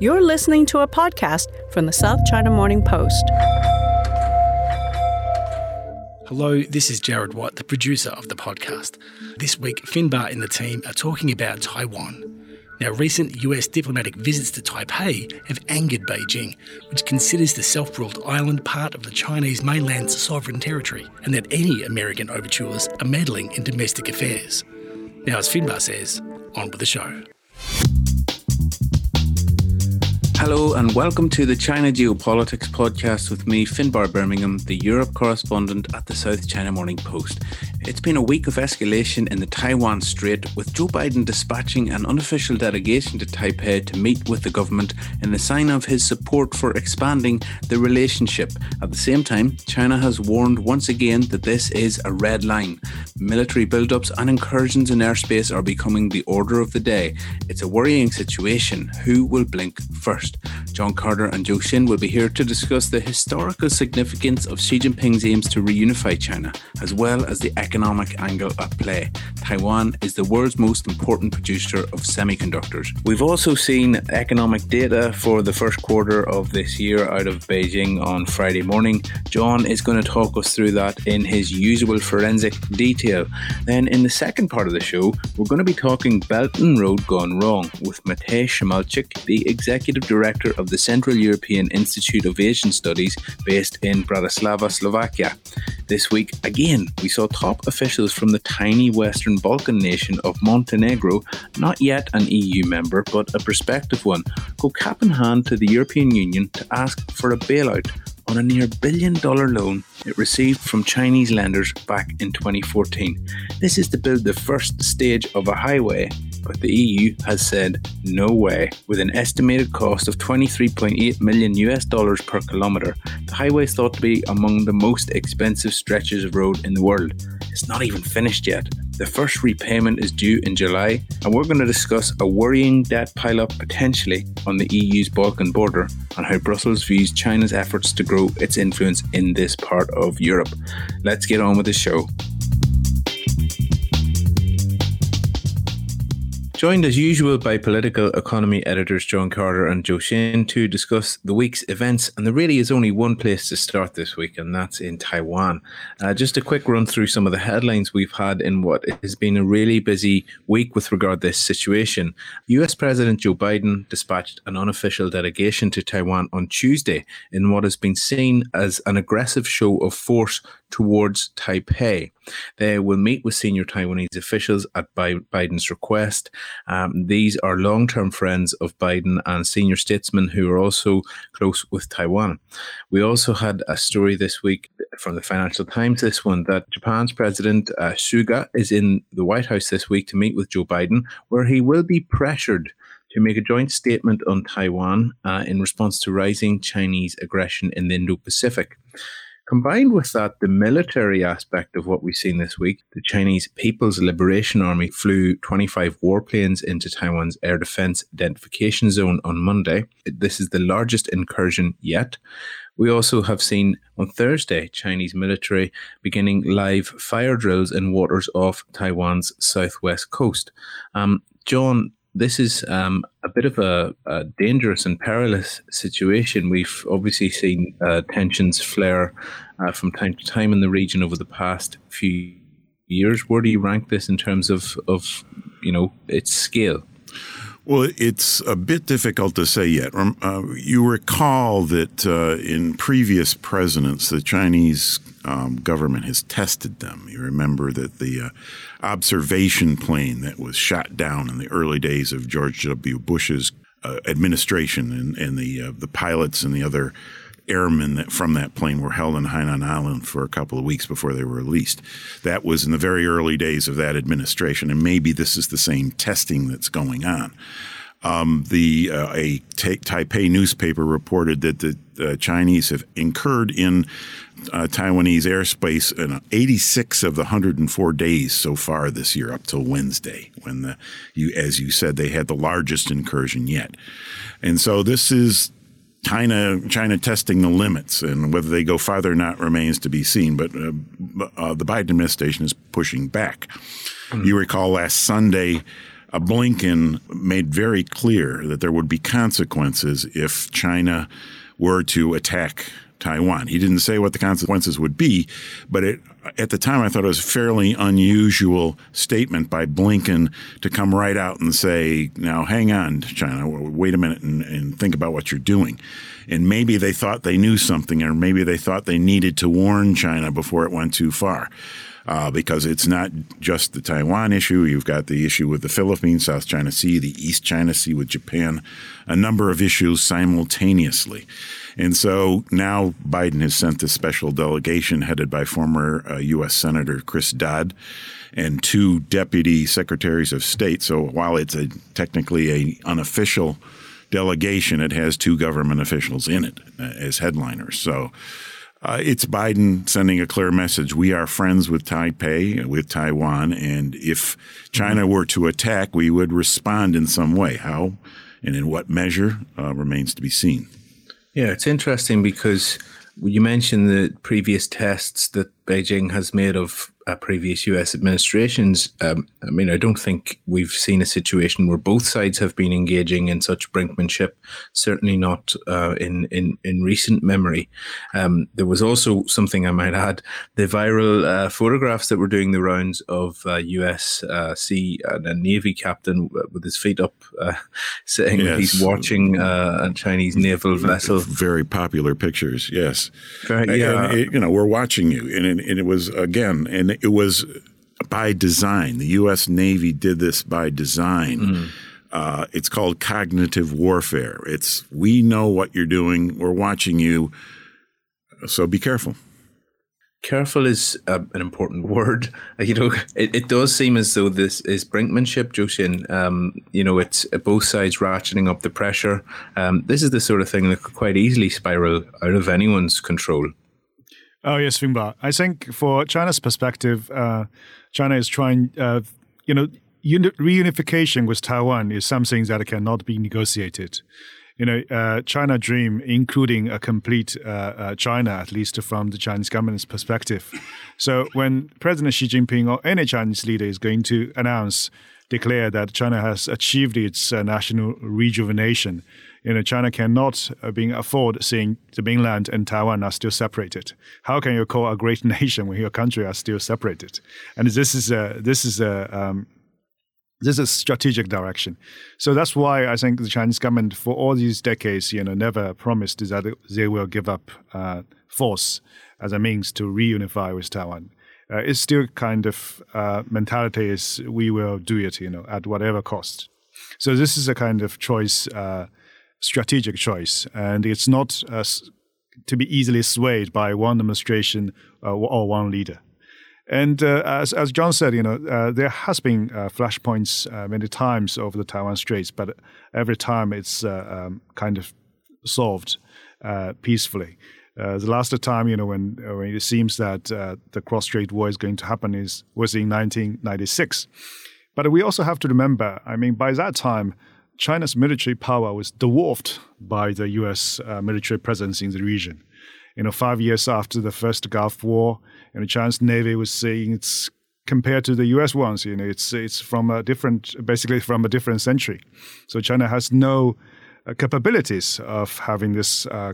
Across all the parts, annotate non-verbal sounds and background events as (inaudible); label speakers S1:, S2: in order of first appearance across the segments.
S1: You're listening to a podcast from the South China Morning Post.
S2: Hello, this is Jared White, the producer of the podcast. This week, Finbar and the team are talking about Taiwan. Now, recent US diplomatic visits to Taipei have angered Beijing, which considers the self ruled island part of the Chinese mainland's sovereign territory, and that any American overtures are meddling in domestic affairs. Now, as Finbar says, on with the show.
S3: Hello and welcome to the China Geopolitics podcast with me, Finbar Birmingham, the Europe correspondent at the South China Morning Post. It's been a week of escalation in the Taiwan Strait, with Joe Biden dispatching an unofficial delegation to Taipei to meet with the government in a sign of his support for expanding the relationship. At the same time, China has warned once again that this is a red line. Military buildups and incursions in airspace are becoming the order of the day. It's a worrying situation. Who will blink first? John Carter and Zhou Xin will be here to discuss the historical significance of Xi Jinping's aims to reunify China, as well as the economic angle at play. Taiwan is the world's most important producer of semiconductors. We've also seen economic data for the first quarter of this year out of Beijing on Friday morning. John is going to talk us through that in his usual forensic detail. Then, in the second part of the show, we're going to be talking Belt and Road Gone Wrong with Matej Šimalčík, the Executive Director of the Central European Institute of Asian Studies based in Bratislava, Slovakia. This week, again, we saw top officials from the tiny Western Balkan nation of Montenegro, not yet an EU member but a prospective one, go cap in hand to the European Union to ask for a bailout on a near billion dollar loan it received from Chinese lenders back in 2014. This is to build the first stage of a highway, but the EU has said no way. With an estimated cost of 23.8 million US dollars per kilometre, the highway is thought to be among the most expensive stretches of road in the world. It's not even finished yet. The first repayment is due in July, and we're going to discuss a worrying debt pileup potentially on the EU's Balkan border and how Brussels views China's efforts to grow its influence in this part of Europe. Let's get on with the show. Joined as usual by political economy editors John Carter and Zhou Xin to discuss the week's events. And there really is only one place to start this week, and that's in Taiwan. Uh, just a quick run through some of the headlines we've had in what has been a really busy week with regard to this situation. US President Joe Biden dispatched an unofficial delegation to Taiwan on Tuesday in what has been seen as an aggressive show of force towards Taipei. They will meet with senior Taiwanese officials at Biden's request. Um, these are long term friends of Biden and senior statesmen who are also close with Taiwan. We also had a story this week from the Financial Times, this one, that Japan's President uh, Suga is in the White House this week to meet with Joe Biden, where he will be pressured to make a joint statement on Taiwan uh, in response to rising Chinese aggression in the Indo Pacific. Combined with that, the military aspect of what we've seen this week, the Chinese People's Liberation Army flew 25 warplanes into Taiwan's air defense identification zone on Monday. This is the largest incursion yet. We also have seen on Thursday Chinese military beginning live fire drills in waters off Taiwan's southwest coast. Um, John, this is um, a bit of a, a, dangerous and perilous situation. We've obviously seen uh, tensions flare uh, from time to time in the region over the past few years. Where do you rank this in terms of, of you know, its scale?
S4: Well, it's a bit difficult to say yet. Uh, you recall that uh, in previous presidents, the Chinese um, government has tested them. You remember that the uh, observation plane that was shot down in the early days of George W. Bush's uh, administration, and, and the uh, the pilots and the other airmen that from that plane were held in Hainan Island for a couple of weeks before they were released. That was in the very early days of that administration, and maybe this is the same testing that's going on. Um, the uh, a Taipei newspaper reported that the uh, Chinese have incurred in uh, Taiwanese airspace in 86 of the 104 days so far this year, up till Wednesday, when the you as you said they had the largest incursion yet, and so this is China China testing the limits, and whether they go farther or not remains to be seen. But uh, uh, the Biden administration is pushing back. Mm-hmm. You recall last Sunday. uh, Blinken made very clear that there would be consequences if China were to attack Taiwan. He didn't say what the consequences would be, but it, at the time I thought it was a fairly unusual statement by Blinken to come right out and say, now hang on, China, wait a minute and, and think about what you're doing. And maybe they thought they knew something, or maybe they thought they needed to warn China before it went too far uh, because it's not just the Taiwan issue. You've got the issue with the Philippines, South China Sea, the East China Sea with Japan, a number of issues simultaneously. And so now Biden has sent this special delegation headed by former uh, U.S. Senator Chris Dodd and two deputy secretaries of state. So while it's a technically an unofficial delegation, it has two government officials in it uh, as headliners. So uh, it's Biden sending a clear message. We are friends with Taipei, with Taiwan, and if China were to attack, we would respond in some way. How and in what measure uh, remains to be seen.
S3: Yeah, it's interesting because you mentioned the previous tests that Beijing has made of uh, previous US administrations. Um, I mean, I don't think we've seen a situation where both sides have been engaging in such brinkmanship, certainly not uh, in, in, in recent memory. Um, there was also something I might add the viral uh, photographs that were doing the rounds of US uh, uh, Sea and a Navy captain with his feet up, uh, (laughs) saying yes. he's watching a Chinese naval vessel.
S4: Very popular pictures, yes. yeah. And it, you know, we're watching you. And it, and it was, again, and it was by design. The U.S. Navy did this by design. Mm-hmm. Uh, it's called cognitive warfare. It's we know what you're doing. We're watching you. So be careful.
S3: Careful is uh, an important (laughs) word. You know, it, it does seem as though this is brinkmanship, Zhou Xin. Um, you know, it's uh, both sides ratcheting up the pressure. Um, this is the sort of thing that could quite easily spiral out of anyone's control.
S5: Oh yes, Finbar. I think for China's perspective, uh, China is trying, uh, you know, uni- reunification with Taiwan is something that cannot be negotiated. You know, uh, China dream, including a complete uh, uh, China, at least from the Chinese government's perspective. So when President Xi Jinping or any Chinese leader is going to announce, declare that China has achieved its uh, national rejuvenation, you know, China cannot uh, being afford seeing the mainland and Taiwan are still separated. How can you call a great (laughs) nation when your country are still separated? And this is a this is a um, this is strategic direction. So that's why I think the Chinese government, for all these decades, you know, never promised that they will give up uh, force as a means to reunify with Taiwan. Uh, it's still kind of uh, mentality is we will do it, you know, at whatever cost. So this is a kind of choice uh, strategic choice, and it's not uh, to be easily swayed by one administration uh, or one leader. And uh, as, as John said, you know, uh, there has been uh, flashpoints uh, many times over the Taiwan Straits, but every time it's um, kind of solved peacefully. the last time, you know, when, when it seems that the cross-strait war is going to happen is was in 1996. But we also have to remember, I mean, by that time, China's military power was dwarfed by the U.S. Uh, military presence in the region. You know, five years after the first Gulf War, you know, China's navy was saying it's compared to the U.S. ones. You know, it's it's from a different, basically from a different century. So China has no uh, capabilities of having this. Uh,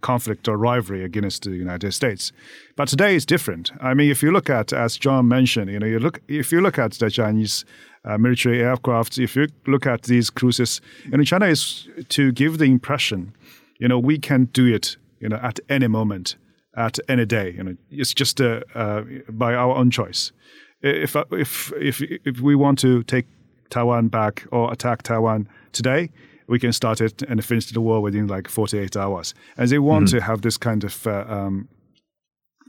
S5: conflict or rivalry against the United States. But today is different. I mean, if you look at, as John mentioned, you know, you look if you look at the Chinese uh, military aircraft. If you look at these cruises, you know, China is to give the impression, you know, we can do it, you know, at any moment, at any day. You know, it's just uh, uh, by our own choice. If if if if we want to take Taiwan back or attack Taiwan today, we can start it and finish the war within like 48 hours. And they want mm-hmm. to have this kind of uh, um,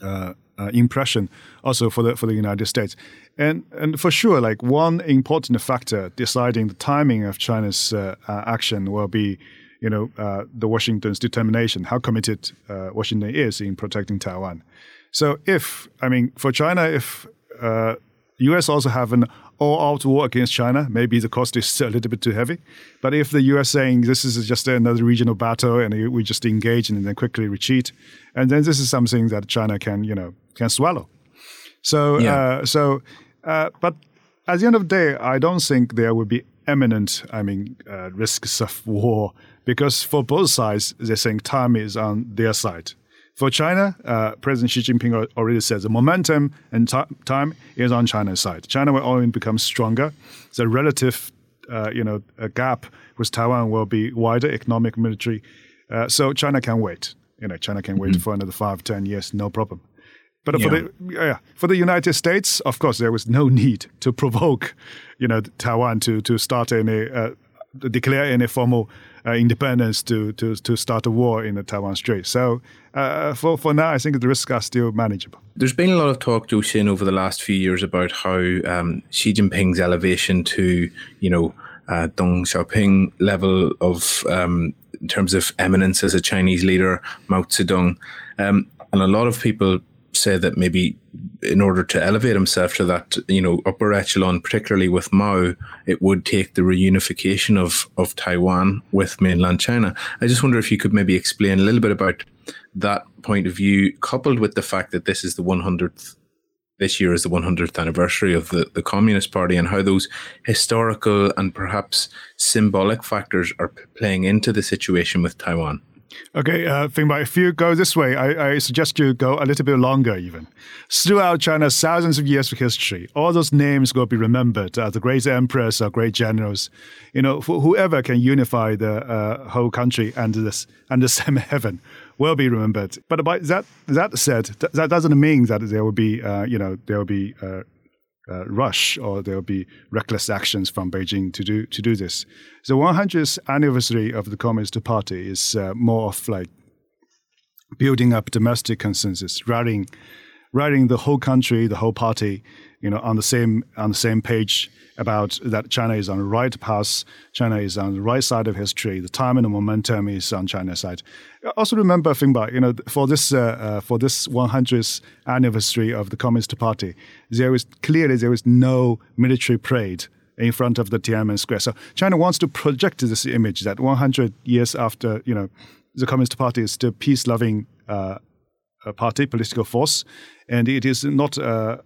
S5: uh, uh, impression also for the for the United States. And and for sure, like one important factor deciding the timing of China's uh, uh, action will be, you know, uh, the Washington's determination, how committed uh, Washington is in protecting Taiwan. So if I mean for China, if U.S. Also have an all-out war against China, maybe the cost is a little bit too heavy. But if the U.S. saying this is just another regional battle and we just engage and then quickly retreat, and then this is something that China can, you know, can swallow. So, yeah. uh, so, uh, but at the end of the day, I don't think there will be imminent, I mean, uh, risks of war because for both sides, they think time is on their side. For China, uh, President Xi Jinping already says the momentum and t- time is on China's side. China will only become stronger. The relative, uh, you know, gap with Taiwan will be wider, economic, military. Uh, so China can wait. You know, China can wait mm-hmm. for another five, ten years, no problem. But yeah. for the yeah, for the United States, of course, there was no need to provoke, you know, Taiwan to to start any uh, declare any formal independence to, to to start a war in the Taiwan Strait. So uh, for for now, I think the risks are still manageable.
S3: There's been a lot of talk, Zhou Xin, over the last few years about how um, Xi Jinping's elevation to you know uh, Deng Xiaoping level of um, in terms of eminence as a Chinese leader, Mao Zedong, um, and a lot of people say that maybe in order to elevate himself to that, you know, upper echelon, particularly with Mao, it would take the reunification of, of Taiwan with mainland China. I just wonder if you could maybe explain a little bit about that point of view, coupled with the fact that this is the 100th, this year is the 100th anniversary of the, the Communist Party, and how those historical and perhaps symbolic factors are playing into the situation with Taiwan.
S5: Okay, uh, Finbar, if you go this way, I, I, suggest you go a little bit longer even. Throughout China's thousands of years of history, all those names will be remembered as the great emperors or great generals. You know, whoever can unify the uh, whole country under this under (laughs) same heaven will be remembered. But by that that said, th- that doesn't mean that there will be, uh, you know, there will be uh, rush or there will be reckless actions from Beijing to do to do this. The 100th anniversary of the Communist Party is uh, more of like building up domestic consensus, rallying, rallying the whole country, the whole party, you know, on the same on the same page about that China is on the right path, China is on the right side of history, the time and the momentum is on China's side. Also remember, Finbar, you know, for this uh, uh, for this 100th anniversary of the Communist Party, there is clearly there is no military parade in front of the Tiananmen Square. So China wants to project this image that 100 years after, you know, the Communist Party is still peace-loving uh, party, political force, and it is not uh,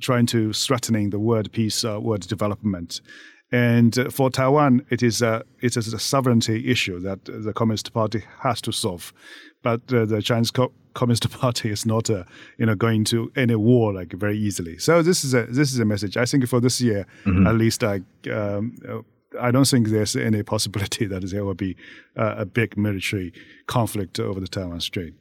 S5: trying to threatening the word peace, uh, word development. And uh, for Taiwan, it is a it is a sovereignty issue that the Communist Party has to solve. But uh, the Chinese Co- Communist (laughs) Party is not uh, you know going to any war like very easily. So this is a this is a message. I think for this year, mm-hmm. at least, I. Um, I don't think there's any possibility (laughs) that there will be a big military conflict over the Taiwan Strait.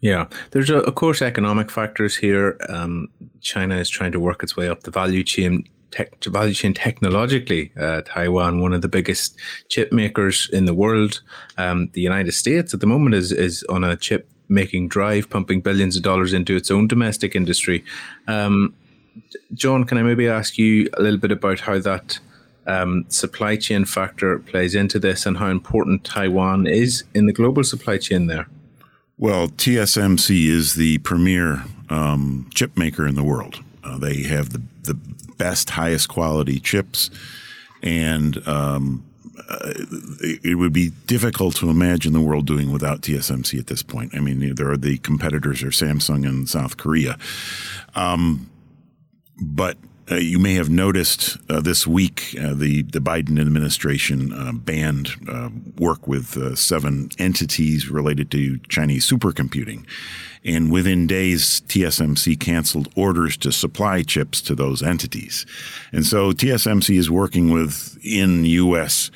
S3: Yeah, there's a, of course economic factors here. Um, China is trying to work its way up the value chain. Tech, value chain technologically, uh, Taiwan, one of the biggest chip makers in the world. Um, the United States at the moment is is on a chip making drive, pumping billions of dollars into its own domestic industry. Um, John, can I maybe ask you a little bit about how that um, supply chain factor plays into this and how important Taiwan is in the global supply chain there?
S4: Well, TSMC is the premier um, chip maker in the world. Uh, they have the, the best, highest quality chips, and um, uh, it would be difficult to imagine the world doing without TSMC at this point. I mean, there are the competitors are Samsung and South Korea, um, but uh, you may have noticed uh, this week uh, the the Biden administration uh, banned uh, work with uh, seven entities related to Chinese supercomputing, and within days, TSMC canceled orders to supply chips to those entities, and so TSMC is working with in U.S.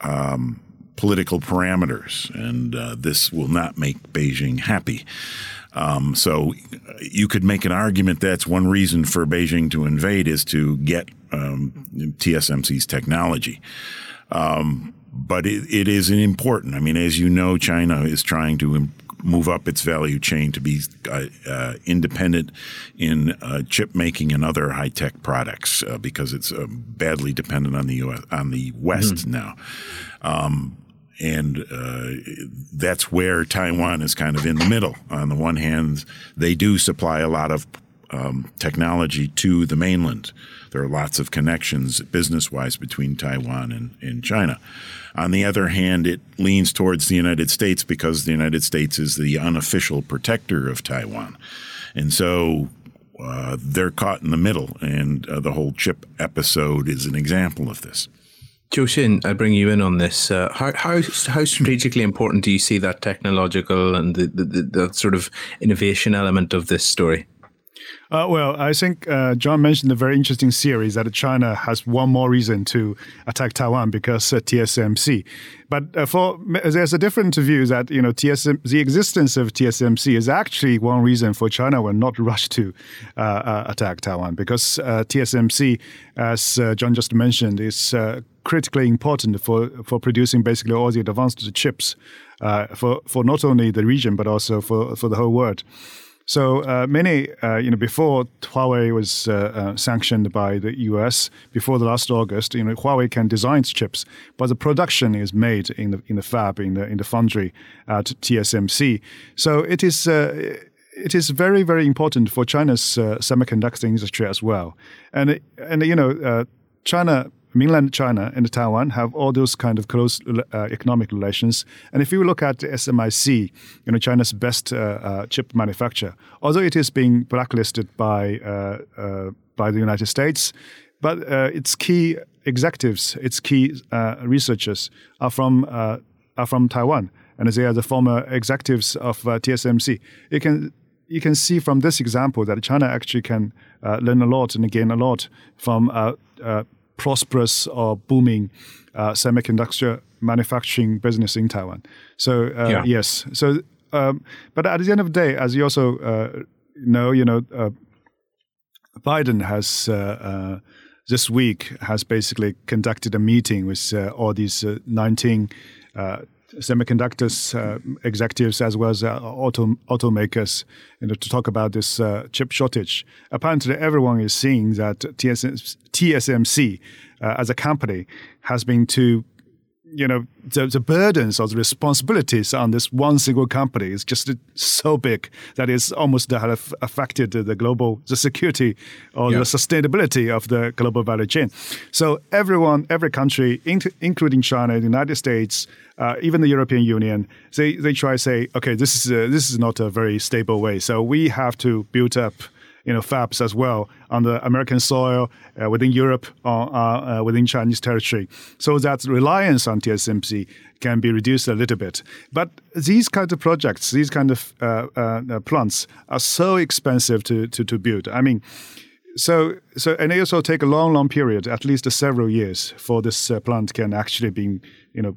S4: Um, political parameters, and this will not make Beijing happy. Um, so you could make an argument that's one reason for Beijing to invade is to get um, TSMC's technology. Um, but it, it is important. I mean, as you know, China is trying to move up its value chain to be uh, uh, independent in uh, chip making and other high tech products uh, because it's uh, badly dependent on the US, on the West mm-hmm. now. Um, and uh, that's where Taiwan is kind of in the middle. On the one hand, they do supply a lot of um, technology to the mainland. There are lots of connections business wise between Taiwan and, and China. On the other hand, it leans towards the United States because the United States is the unofficial protector of Taiwan. And so uh, they're caught in the middle, and uh, the whole chip episode is an example of this.
S3: Xin, I bring you in on this. Uh, how, how, how strategically important do you see that technological and the, the, the, the sort of innovation element of this story?
S5: Uh, well, I think uh, John mentioned a very interesting series that China has one more reason to attack Taiwan because uh, TSMC. But uh, for there's a different view that you know TSM, the existence of TSMC is actually one reason for China will not rush to uh, attack Taiwan because TSMC, as John just mentioned, is critically important for for producing basically all the advanced chips for for not only the region but also for for the whole world. So uh, many, uh, you know, before Huawei was uh, uh sanctioned by the U.S. before the last August, you know, Huawei can design chips, but the production is made in the in the fab in the in the foundry at TSMC. So it is uh, it is very very important for China's uh, semiconductor industry as well, and and you know China mainland China and Taiwan have all those kind of close uh, economic relations. And if you look at SMIC, you know, China's best uh, uh, chip manufacturer, although it is being blacklisted by uh, uh, by the United States, but uh, its key executives, its key researchers are from are from Taiwan, and they are the former executives of TSMC. You can you can see from this example that China actually can learn a lot and gain a lot from prosperous or booming uh, semiconductor manufacturing business in Taiwan. So uh, yeah. yes, so um, but at the end of the day, as you also uh, know, you know, uh, Biden has uh, uh, this week has basically conducted a meeting with all these 19 semiconductors uh, executives as well as uh, auto automakers you know, to talk about this uh, chip shortage. Apparently, everyone is seeing that TSMC uh, as a company has been to you know the, the burdens or the responsibilities on this one single company is just so big that it's almost have affected the global the security or yeah. the sustainability of the global value chain. So everyone, every country, including China, the United States, uh, even the European Union, they they try to say, okay, this is a, this is not a very stable way. So we have to build up you know, fabs as well on the American soil, uh, within Europe, uh, uh, within Chinese territory, so that reliance on TSMC can be reduced a little bit. But these kind of projects, these kind of uh, uh, plants are so expensive to, to, to build. I mean, so so and they also take a long long period at least several years for this uh, plant can actually be you know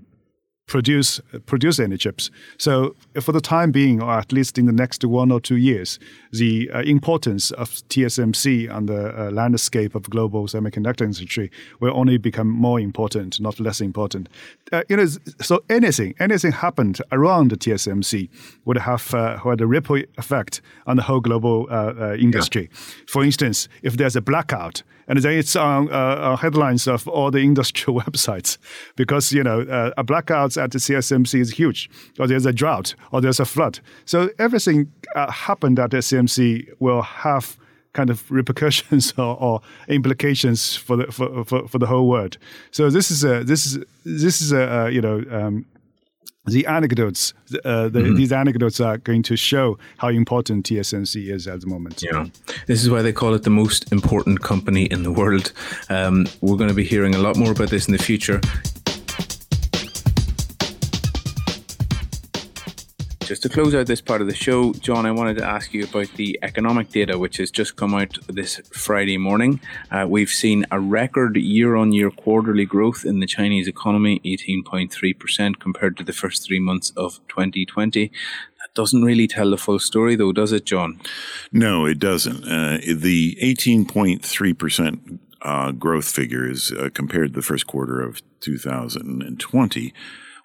S5: produce produce any chips. So for the time being, or at least in the next one or two years, the uh, importance of TSMC on the uh, landscape of global semiconductor industry will only become more important, not less important. Uh, you know, so anything anything happened around the TSMC would have uh, had a ripple effect on the whole global uh, uh, industry. Yeah. For instance, if there's a blackout and then it's on uh, uh, headlines of all the (laughs) industrial (laughs) websites because you know uh, a blackout at the TSMC is huge, or there's a drought, or there's a flood. So everything uh, happened at the TSMC will have kind of repercussions (laughs) or, or, implications for the for, for, for, the whole world. So this is a this is this is a uh, you know um, the anecdotes, uh, the, mm-hmm. these anecdotes are going to show how important TSMC is at the moment.
S3: Yeah, this is why they call it the most important company in the world. Um, we're going to be hearing a lot more about this in the future. Just to close out this part of the show, John, I wanted to ask you about the economic data, which has just come out this Friday morning. Uh, we've seen a record year on year quarterly growth in the Chinese economy, 18.3% compared to the first three months of 2020 That doesn't really tell the full story, though, does it, John?
S4: No, it doesn't. Uh, the 18.3% uh, growth figure is uh, compared to the first quarter of 2020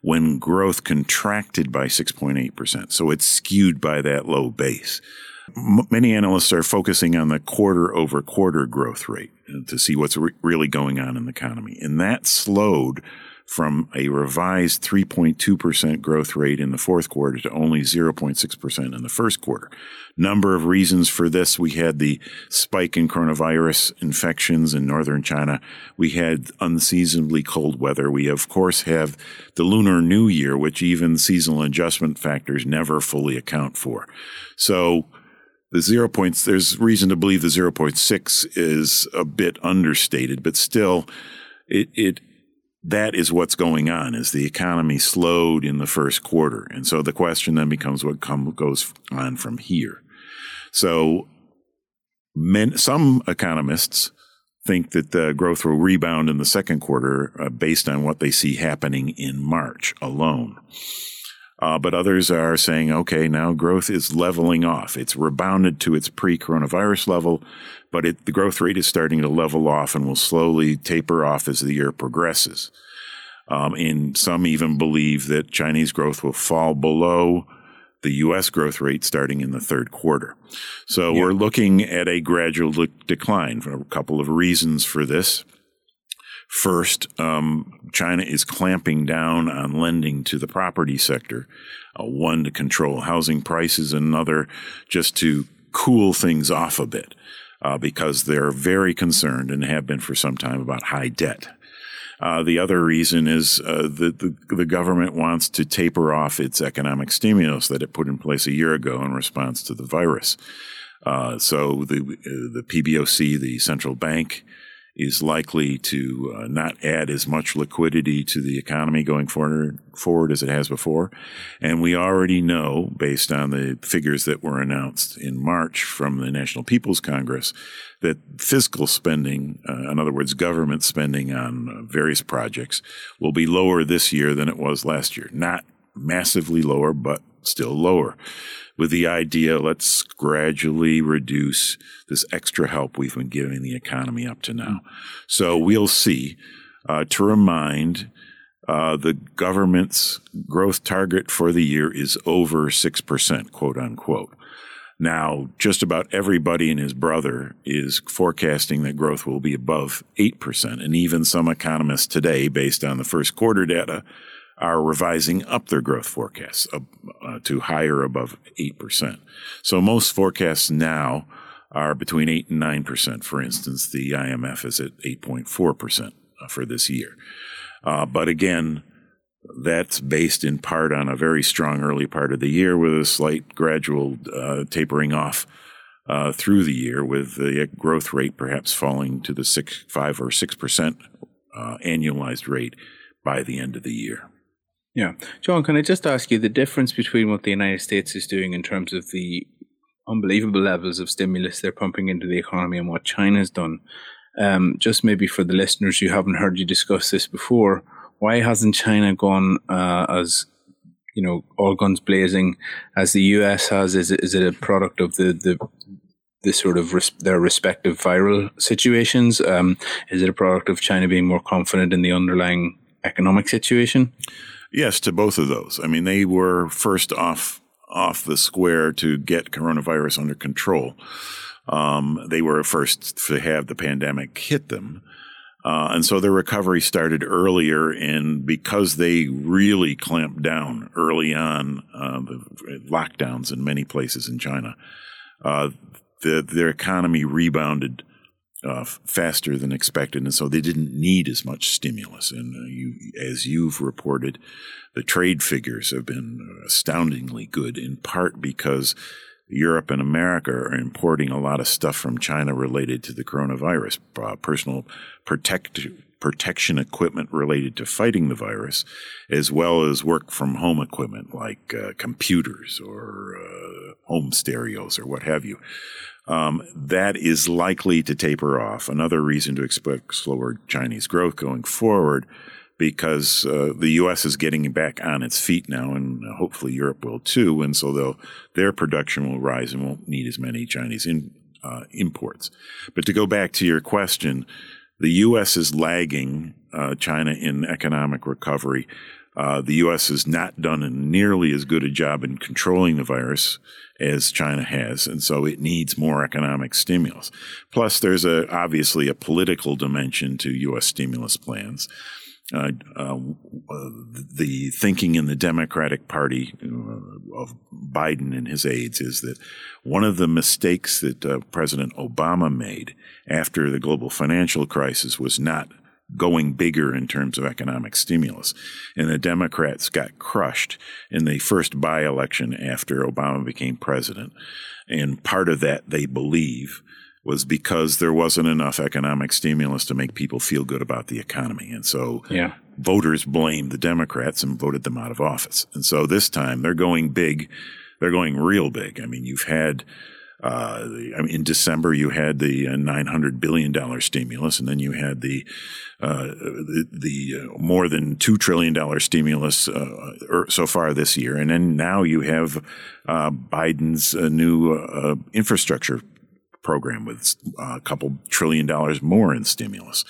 S4: when growth contracted by 6.8%. So it's skewed by that low base. M- many analysts are focusing on the quarter over quarter growth rate to see what's re- really going on in the economy. And that slowed from a revised 3.2% growth rate in the fourth quarter to only 0.6% in the first quarter. Number of reasons for this. We had the spike in coronavirus infections in northern China. We had unseasonably cold weather. We, of course, have the Lunar New Year, which even seasonal adjustment factors never fully account for. So the zero points, there's reason to believe the 0.6 is a bit understated, but still, it, it, that is what's going on is the economy slowed in the first quarter. And so the question then becomes what come, goes on from here. So men, some economists think that the growth will rebound in the second quarter uh, based on what they see happening in March alone. Uh, but others are saying, okay, now growth is leveling off. It's rebounded to its pre-coronavirus level, but it, the growth rate is starting to level off and will slowly taper off as the year progresses. Um, and some even believe that Chinese growth will fall below the U.S. growth rate starting in the third quarter. So yeah. we're looking at a gradual de- decline for a couple of reasons for this. First, um, China is clamping down on lending to the property sector. Uh, one to control housing prices, another just to cool things off a bit, uh, because they're very concerned and have been for some time about high debt. Uh, the other reason is uh, that the, the government wants to taper off its economic stimulus that it put in place a year ago in response to the virus. Uh, so the uh, the PBOC, the central bank, is likely to uh, not add as much liquidity to the economy going forward, forward as it has before. And we already know, based on the figures that were announced in March from the National People's Congress, that fiscal spending, uh, in other words, government spending on uh, various projects, will be lower this year than it was last year. Not massively lower, but still lower with the idea let's gradually reduce this extra help we've been giving the economy up to now. So we'll see. Uh, to remind, uh, the government's growth target for the year is over 6%, quote unquote. Now, just about everybody and his brother is forecasting that growth will be above 8%. And even some economists today, based on the first quarter data, are revising up their growth forecasts uh, uh, to higher above 8%. So most forecasts now are between 8 and 9%. For instance, the IMF is at 8.4% uh, for this year. Uh, but again, that's based in part on a very strong early part of the year with a slight gradual uh, tapering off uh, through the year, with the growth rate perhaps falling to the six, five or six percent uh, annualized rate by the end of the year.
S3: Yeah. John, can I just ask you the difference between what the United States is doing in terms of the unbelievable levels of stimulus they're pumping into the economy and what China's done? Um, just maybe for the listeners who haven't heard you discuss this before, why hasn't China gone uh, as you know all guns blazing as the U.S. has? Is it, is it a product of the the the sort of res- their respective viral situations? Um, is it a product of China being more confident in the underlying economic situation?
S4: Yes, to both of those. I mean, they were first off off the square to get coronavirus under control. Um, they were first to have the pandemic hit them. Uh, and so their recovery started earlier, and because they really clamped down early on uh, the lockdowns in many places in China, uh, the, their economy rebounded uh, faster than expected, and so they didn't need as much stimulus. And uh, you, as you've reported, the trade figures have been astoundingly good, in part because Europe and America are importing a lot of stuff from China related to the coronavirus, uh, personal protect, protection equipment related to fighting the virus, as well as work from home equipment like uh, computers or uh, home stereos or what have you um, that is likely to taper off. Another reason to expect slower Chinese growth going forward because uh, the U.S. is getting back on its feet now, and hopefully Europe will too. And so their production will rise and won't need as many Chinese in, uh, imports. But to go back to your question, the U.S. is lagging uh, China in economic recovery. Uh, the U.S. has not done nearly as good a job in controlling the virus as China has, and so it needs more economic stimulus. Plus, there's a obviously a political dimension to U.S. stimulus plans. Uh, uh, the thinking in the Democratic Party uh, of Biden and his aides is that one of the mistakes that uh, President Obama made after the global financial crisis was not going bigger in terms of economic stimulus. And the Democrats got crushed in the first by election after Obama became president. And part of that, they believe, was because there wasn't enough economic stimulus to make people feel good about the economy. And so
S3: yeah.
S4: voters blamed the Democrats and voted them out of office. And so this time they're going big. They're going real big. I mean, you've had uh, I mean, in December, you had the uh, $900 billion stimulus, and then you had the, uh, the, the uh, more than $2 trillion stimulus uh, er, so far this year. And then now you have uh, Biden's new infrastructure program with a couple trillion dollars more in stimulus.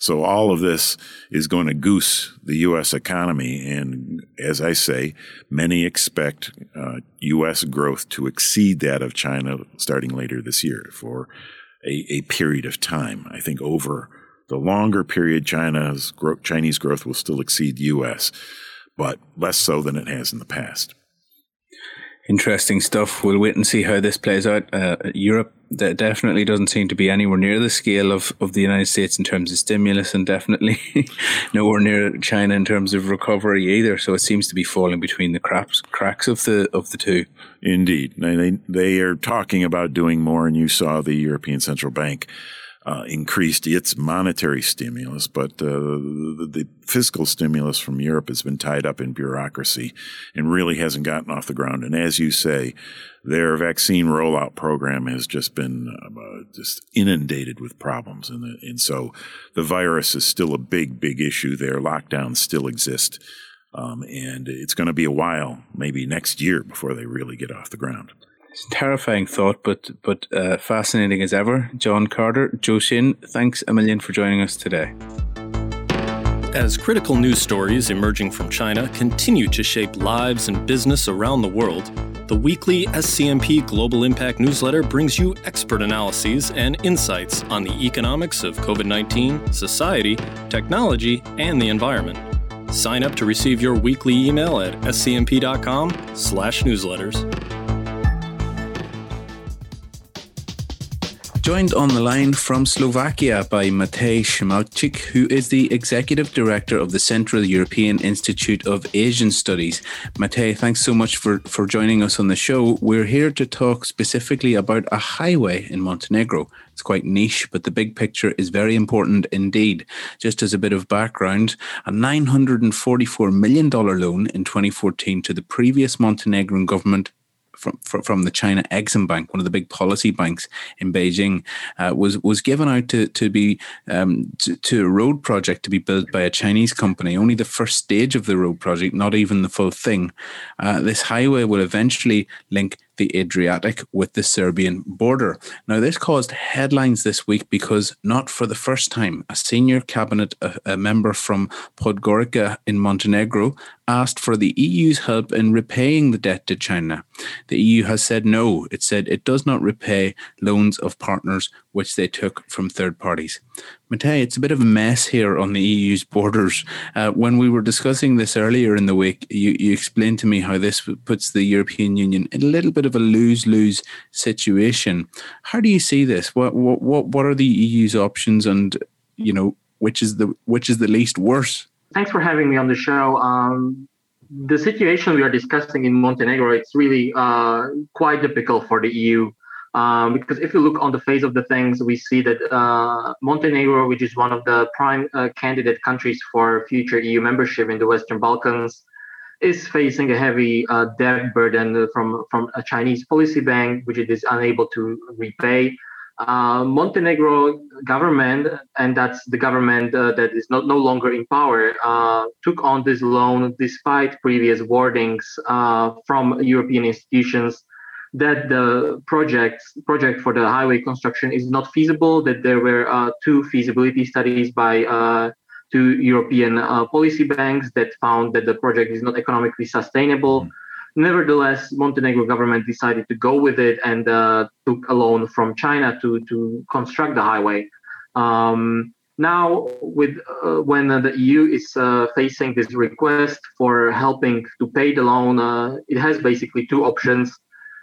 S4: So all of this is going to goose the U.S. economy. And as I say, many expect uh, U.S. growth to exceed that of China starting later this year for a, a period of time. I think over the longer period, China's Chinese growth will still exceed U.S., but less so than it has in the past
S3: interesting stuff. We'll wait and see how this plays out. Uh, Europe that definitely doesn't seem to be anywhere near the scale of, of the United States in terms of stimulus, and definitely (laughs) nowhere near China in terms of recovery either. So it seems to be falling between the cracks cracks of the of the two.
S4: Indeed, they they are talking about doing more, and you saw the European Central Bank uh, increased its monetary stimulus, but uh, the, the, fiscal stimulus from Europe has been tied up in bureaucracy and really hasn't gotten off the ground. And as you say, their vaccine rollout program has just been uh, just inundated with problems, and, and so the virus is still a big, big issue there. Lockdowns still exist. Um, and it's going to be a while, maybe next year, before they really get off the ground.
S3: It's a terrifying thought, but but uh, fascinating as ever. John Carter, Zhou Xin, thanks a million for joining us today.
S6: As critical news stories emerging from China continue to shape lives and business around the world, the weekly SCMP Global Impact newsletter brings you expert analyses and insights on the economics of COVID 19, society, technology, and the environment. Sign up to receive your weekly email at scmp.com/newsletters.
S3: Joined on the line from Slovakia by Matej Šimalčík, who is the Executive Director of the Central European Institute of Asian Studies. Matej, thanks so much for, for joining us on the show. We're here to talk specifically about a highway in Montenegro. It's quite niche, but the big picture is very important indeed. Just as a bit of background, a $944 million loan in 2014 to the previous Montenegrin government from, from the China Exim Bank, one of the big policy banks in Beijing, uh, was was given out to to be um, to, to, a road project to be built by a Chinese company. Only the first stage of the road project, not even the full thing. Uh, this highway will eventually link the Adriatic with the Serbian border. Now, this caused headlines this week because, not for the first time, a senior cabinet a, a member from Podgorica in Montenegro asked for the EU's help in repaying the debt to China. The EU has said no. It said it does not repay loans of partners which they took from third parties. Matej, it's a bit of a mess here on the EU's borders. Uh, when we were discussing this earlier in the week, you, you explained to me how this puts the European Union in a little bit of a lose lose situation. How do you see this? What, what, what, what are the EU's options and, you know, which is the which is the least worse?
S7: Thanks for having me on the show. Um, the situation we are discussing in Montenegro, it's really uh, quite difficult for the EU um, because if you look on the face of the things, we see that uh, Montenegro, which is one of the prime uh, candidate countries for future EU membership in the Western Balkans, is facing a heavy uh, debt burden from from a Chinese policy bank, which it is unable to repay. Uh, Montenegro government, and that's the government uh, that is not no longer in power, uh, took on this loan despite previous warnings from European institutions that the project project for the highway construction is not feasible. That there were uh, two feasibility studies by uh, two European uh, policy banks that found that the project is not economically sustainable. Mm. Nevertheless, Montenegro government decided to go with it and uh, took a loan from China to to construct the highway. Um, now, with uh, when the EU is uh, facing this request for helping to pay the loan, it has basically two options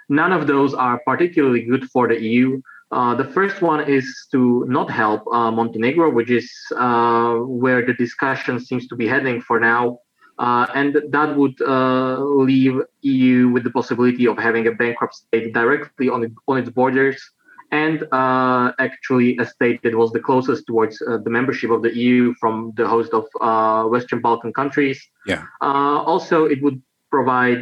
S7: None of those are particularly good for the EU. Uh, the first one is to not help uh, Montenegro, which is uh, where the discussion seems to be heading for now. Uh, and that would uh, leave EU with the possibility of having a bankrupt state directly on, it, on its borders, and uh, actually a state that was the closest towards the membership of the EU from the host of Western Balkan countries.
S3: Yeah.
S7: also, it would provide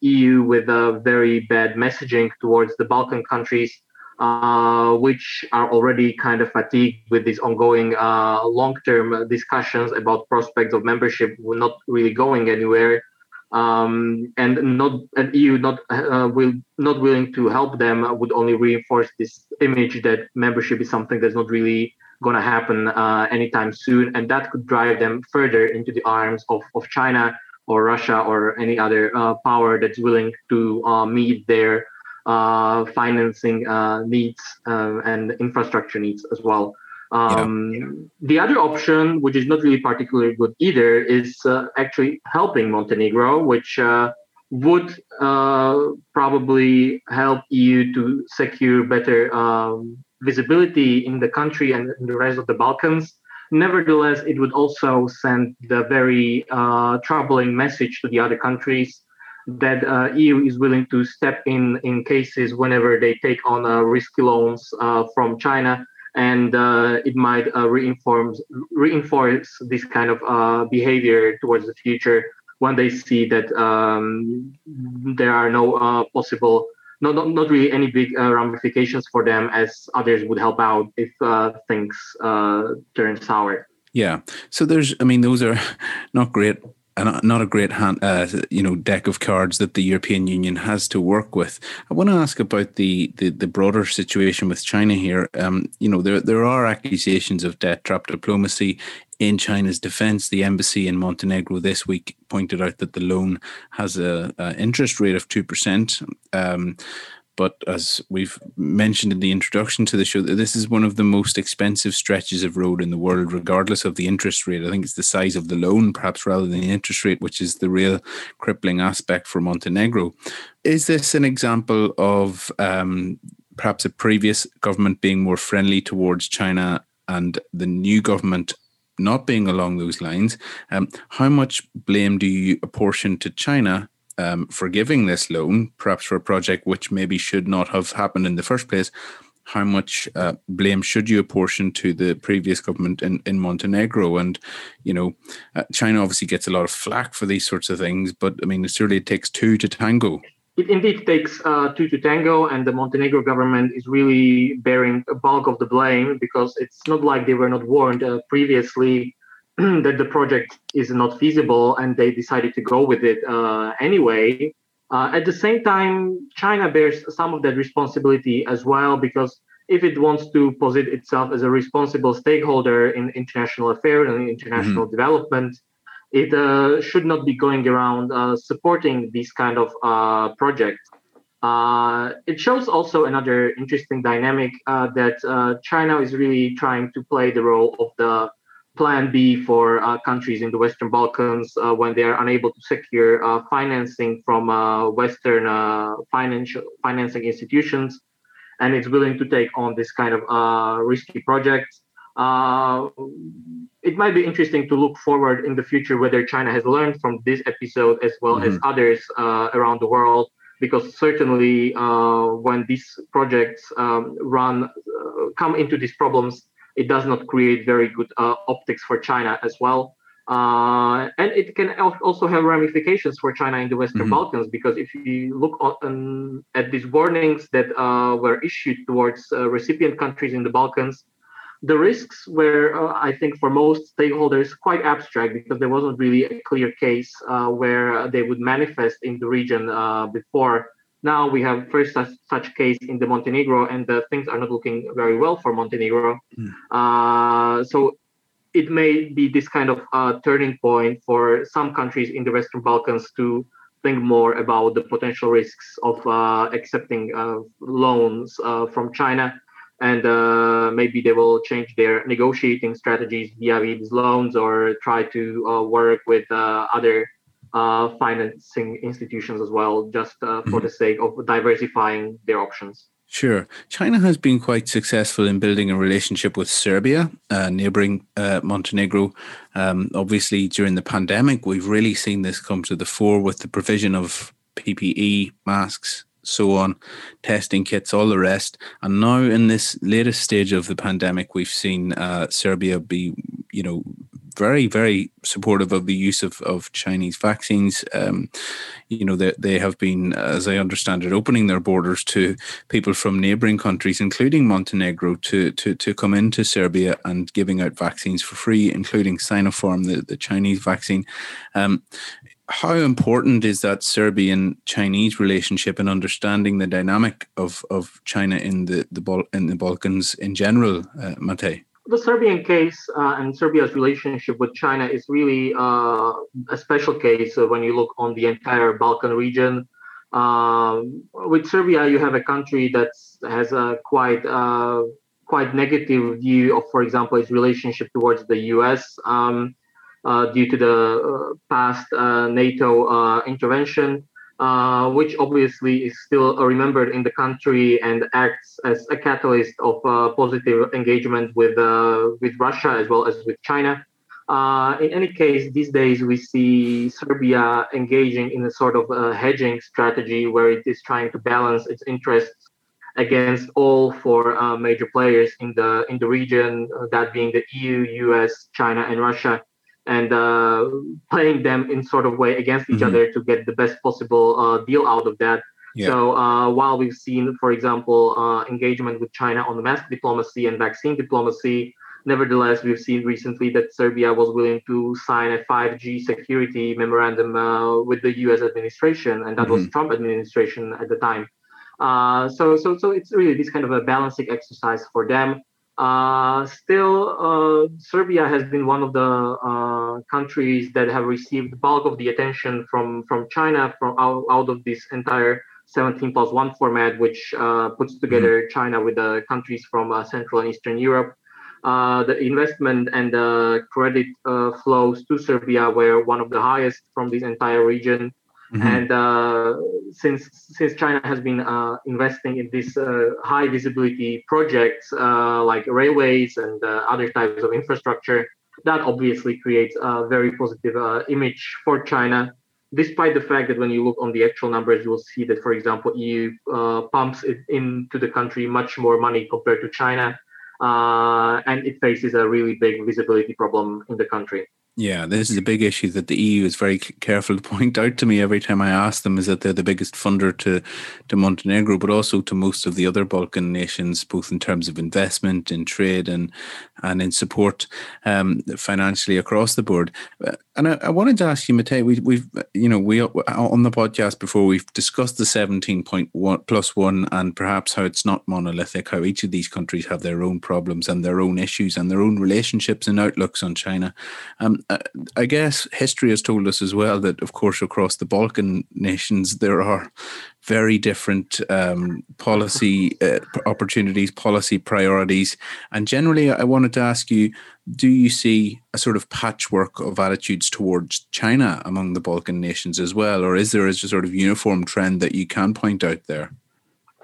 S7: EU with a very bad messaging towards the Balkan countries uh, which are already kind of fatigued with these ongoing uh, long-term discussions about prospects of membership We're not really going anywhere, um, and not an EU not uh, will not willing to help them would only reinforce this image that membership is something that's not really going to happen uh, anytime soon, and that could drive them further into the arms of, of China or Russia or any other uh, power that's willing to uh, meet their uh, financing uh, needs and infrastructure needs as well. Um, yeah. The other option, which is not really particularly good either, is uh, actually helping Montenegro, which uh, would uh, probably help EU to secure better um, visibility in the country and in the rest of the Balkans. Nevertheless, it would also send the very troubling message to the other countries that uh, EU is willing to step in in cases whenever they take on uh, risky loans uh, from China, and uh, it might uh, reinforce reinforce this kind of uh, behavior towards the future when they see that um, there are no possible. Not, not, not really any big ramifications for them as others would help out if things turn sour.
S3: Yeah. So there's, I mean, those are not great and not a great hand, uh, you know, deck of cards that the European Union has to work with. I want to ask about the the, the broader situation with China here. Um, you know, there there are accusations of debt trap diplomacy in China's defense. The embassy in Montenegro this week pointed out that the loan has a, a interest rate of two percent. Um, but as we've mentioned in the introduction to the show, this is one of the most expensive stretches of road in the world, regardless of the interest rate. I think it's the size of the loan, perhaps rather than the interest rate, which is the real crippling aspect for Montenegro. Is this an example of um, perhaps a previous government being more friendly towards China and the new government not being along those lines? Um, how much blame do you apportion to China um, forgiving this loan, perhaps for a project which maybe should not have happened in the first place, how much uh, blame should you apportion to the previous government in, in Montenegro? And, you know, uh, China obviously gets a lot of flack for these sorts of things, but I mean, it certainly takes two to tango.
S7: It indeed takes uh, two to tango, and the Montenegro government is really bearing a bulk of the blame because it's not like they were not warned uh, previously (clears throat) that the project is not feasible and they decided to go with it uh, anyway. Uh, at the same time, China bears some of that responsibility as well because if it wants to posit itself as a responsible stakeholder in international affairs and international mm-hmm. development, it uh, should not be going around uh, supporting these kind of uh, projects. Uh, it shows also another interesting dynamic that China is really trying to play the role of the plan B for uh, countries in the Western Balkans uh, when they are unable to secure uh, financing from uh, Western uh, financial financing institutions, and it's willing to take on this kind of uh, risky projects. It might be interesting to look forward in the future whether China has learned from this episode as well mm-hmm. as others around the world. Because certainly, when these projects um, run, come into these problems, it does not create very good uh, optics for China as well. Uh, and it can also have ramifications for China in the Western mm-hmm. Balkans because if you look on, at these warnings that uh, were issued towards uh, recipient countries in the Balkans, the risks were, uh, I think, for most stakeholders quite abstract because there wasn't really a clear case uh, where they would manifest in the region before now we have first such, such case in the Montenegro, and the things are not looking very well for Montenegro. Mm. Uh, so it may be this kind of uh, turning point for some countries in the Western Balkans to think more about the potential risks of uh, accepting uh, loans uh, from China. And uh, maybe they will change their negotiating strategies via these loans or try to work with other uh, financing institutions as well, just uh, for mm-hmm. the sake of diversifying their options.
S3: Sure. China has been quite successful in building a relationship with Serbia, uh, neighboring uh, Montenegro. Um, obviously, during the pandemic, we've really seen this come to the fore with the provision of PPE, masks, so on, testing kits, all the rest. And now, in this latest stage of the pandemic, we've seen uh, Serbia be, you know, very, very supportive of the use of, of Chinese vaccines. Um, you know, they, they have been, as I understand it, opening their borders to people from neighboring countries, including Montenegro, to, to, to come into Serbia and giving out vaccines for free, including Sinopharm, the, the Chinese vaccine. Um, how important is that Serbian Chinese relationship and understanding the dynamic of, of China in the, the in the Balkans in general, uh, Matej?
S7: the Serbian case uh, and Serbia's relationship with China is really uh, a special case when you look on the entire Balkan region. Um, with Serbia, you have a country that has a quite uh, quite negative view of, for example, its relationship towards the U.S. Um, uh, due to the uh, past uh, NATO intervention uh, which obviously is still remembered in the country and acts as a catalyst of uh, positive engagement with uh, with Russia as well as with China. Uh, in any case, these days we see Serbia engaging in a sort of hedging strategy where it is trying to balance its interests against all four uh, major players in the in the region, that being the EU, US, China, and Russia and uh, playing them in sort of way against each mm-hmm. other to get the best possible uh, deal out of that. Yeah. So uh, while we've seen, for example, uh, engagement with China on the mask diplomacy and vaccine diplomacy, nevertheless, we've seen recently that Serbia was willing to sign a 5G security memorandum uh, with the U.S. administration, and that mm-hmm. was Trump administration at the time. Uh, so, so, so it's really this kind of a balancing exercise for them. Uh, still, uh, Serbia has been one of the uh, countries that have received the bulk of the attention from from China from out, out of this entire 17 plus one format, which uh, puts mm-hmm. together mm-hmm. China with the countries from uh, Central and Eastern Europe. Uh, the investment and the credit flows to Serbia were one of the highest from this entire region. Mm-hmm. And uh, since since China has been uh, investing in these uh, high visibility projects uh, like railways and uh, other types of infrastructure, that obviously creates a very positive uh, image for China. Despite the fact that when you look on the actual numbers, you will see that, for example, EU pumps into the country much more money compared to China, and it faces a really big visibility problem in the country.
S3: Yeah, this is a big issue that the EU is very careful to point out to me every time I ask them is that they're the biggest funder to, to Montenegro, but also to most of the other Balkan nations, both in terms of investment, in trade, and and in support um, financially across the board. Uh, and I, I wanted to ask you, Matej, we, we've you know we on the podcast before we've discussed the seventeen point one plus one and perhaps how it's not monolithic, how each of these countries have their own problems and their own issues and their own relationships and outlooks on China. Um, uh, I guess history has told us as well that, of course, across the Balkan nations, there are very different um, policy uh, opportunities, policy priorities. And generally, I wanted to ask you do you see a sort of patchwork of attitudes towards China among the Balkan nations as well? Or is there a sort of uniform trend that you can point out there?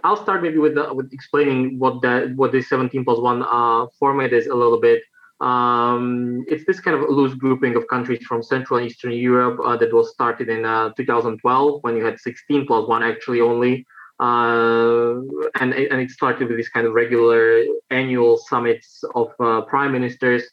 S7: I'll start maybe with, the, with explaining what that what the 17 plus 1 uh, format is a little bit. Um, it's this kind of loose grouping of countries from Central and Eastern Europe uh, that was started in uh, 2012 when you had 16 plus one actually only. Uh, and, and it started with these kind of regular annual summits of uh, prime ministers.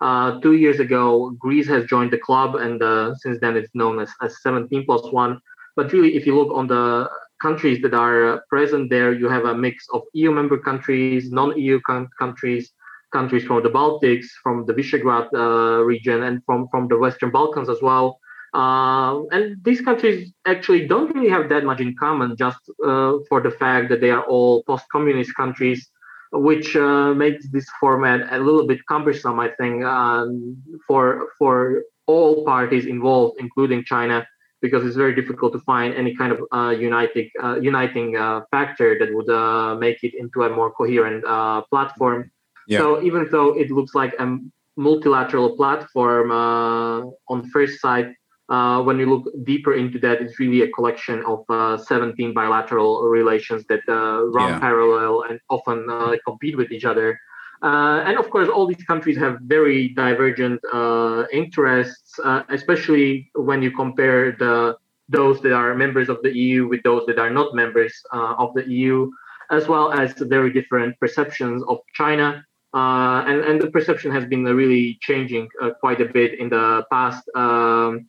S7: Uh, two years ago, Greece has joined the club, and uh, since then it's known as, as 17 plus one. But really, if you look on the countries that are present there, you have a mix of EU member countries, non EU countries, countries from the Baltics, from the Visegrad uh, region, and from, from the Western Balkans as well. Uh, and these countries actually don't really have that much in common, just uh, for the fact that they are all post-communist countries, which uh, makes this format a little bit cumbersome, I think, um, for for all parties involved, including China, because it's very difficult to find any kind of uh, uniting uh, uniting factor that would make it into a more coherent platform. Yeah. So even though it looks like a multilateral platform uh, on first sight, uh, when you look deeper into that, it's really a collection of uh, 17 bilateral relations that uh, run yeah. parallel and often uh, compete with each other. Uh, and of course, all these countries have very divergent uh, interests, especially when you compare the those that are members of the EU with those that are not members of the EU, as well as very different perceptions of China. And, and the perception has been really changing quite a bit in the past um,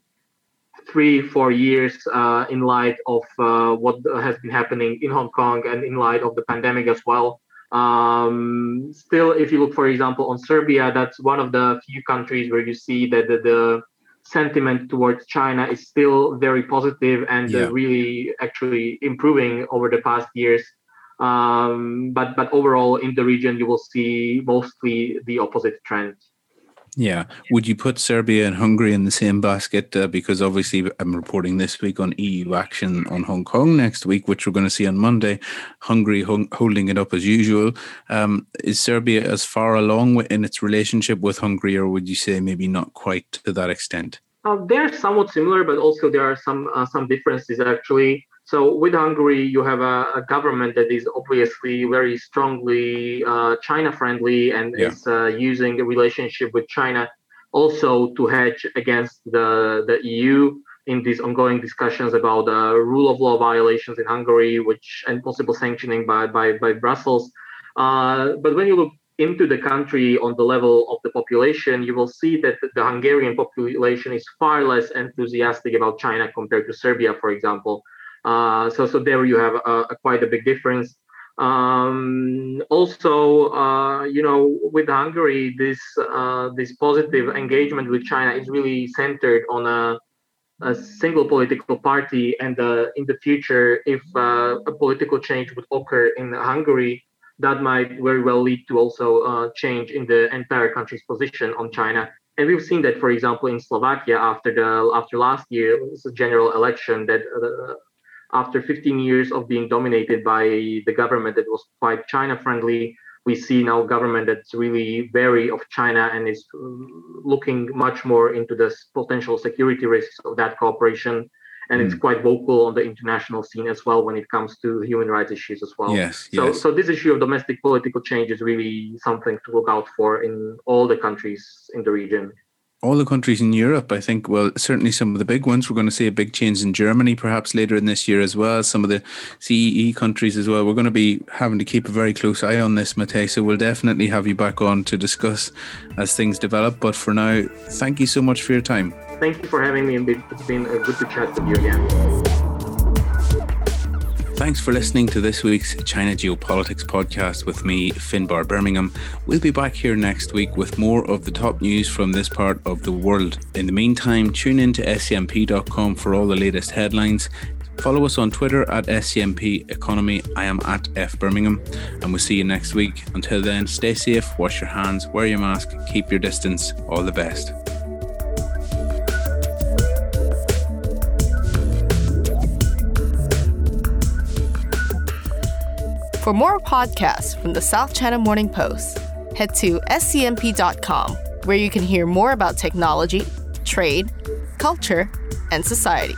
S7: three, four years uh, in light of uh, what has been happening in Hong Kong and in light of the pandemic as well. Um, still, if you look, for example, on Serbia, that's one of the few countries where you see that the, the sentiment towards China is still very positive and yeah. uh, really actually improving over the past years. Um, but but overall, in the region, you will see mostly the opposite trend.
S3: Yeah. Would you put Serbia and Hungary in the same basket? Uh, because obviously, I'm reporting this week on EU action on Hong Kong next week, which we're going to see on Monday. Hungary hung, holding it up as usual. Um, is Serbia as far along in its relationship with Hungary, or would you say maybe not quite to that extent?
S7: Uh, they're somewhat similar, but also there are some uh, some differences actually. So with Hungary, you have a, a government that is obviously very strongly uh, China friendly and yeah. is uh, using a relationship with China also to hedge against the, the EU in these ongoing discussions about uh, rule of law violations in Hungary, which and possible sanctioning by by, by Brussels. Uh, but when you look into the country on the level of the population, you will see that the Hungarian population is far less enthusiastic about China compared to Serbia, for example. Uh, so, so there you have a, a quite a big difference. Um, also, uh, you know, with Hungary, this uh, this positive engagement with China is really centered on a, a single political party. And uh, in the future, if uh, a political change would occur in Hungary, that might very well lead to also uh, change in the entire country's position on China. And we've seen that, for example, in Slovakia after the after last year's general election that after 15 years of being dominated by the government that was quite China friendly, we see now government that's really wary of China and is looking much more into the potential security risks of that cooperation. And mm. it's hmm. quite vocal on the international scene as well when it comes to human rights issues as well.
S3: Yes,
S7: so,
S3: yes.
S7: so this issue of domestic political change is really something to look out for in all the countries in the region
S3: all the countries in Europe, I think, well, certainly some of the big ones. We're going to see a big change in Germany perhaps later in this year as well. Some of the CEE countries as well. We're going to be having to keep a very close eye on this, Matej. So we'll definitely have you back on to discuss as things develop. But for now, thank you so much for your time.
S7: Thank you for having me. It's been a good to chat with you again.
S3: Thanks for listening to this week's China Geopolitics podcast with me, Finbarr Bermingham. We'll be back here next week with more of the top news from this part of the world. In the meantime, tune in to scmp.com for all the latest headlines. Follow us on Twitter at SCMP Economy. I am at F Bermingham, and we'll see you next week. Until then, stay safe, wash your hands, wear your mask, keep your distance. All the best.
S1: For more podcasts from the South China Morning Post, head to scmp.com, where you can hear more about technology, trade, culture, and society.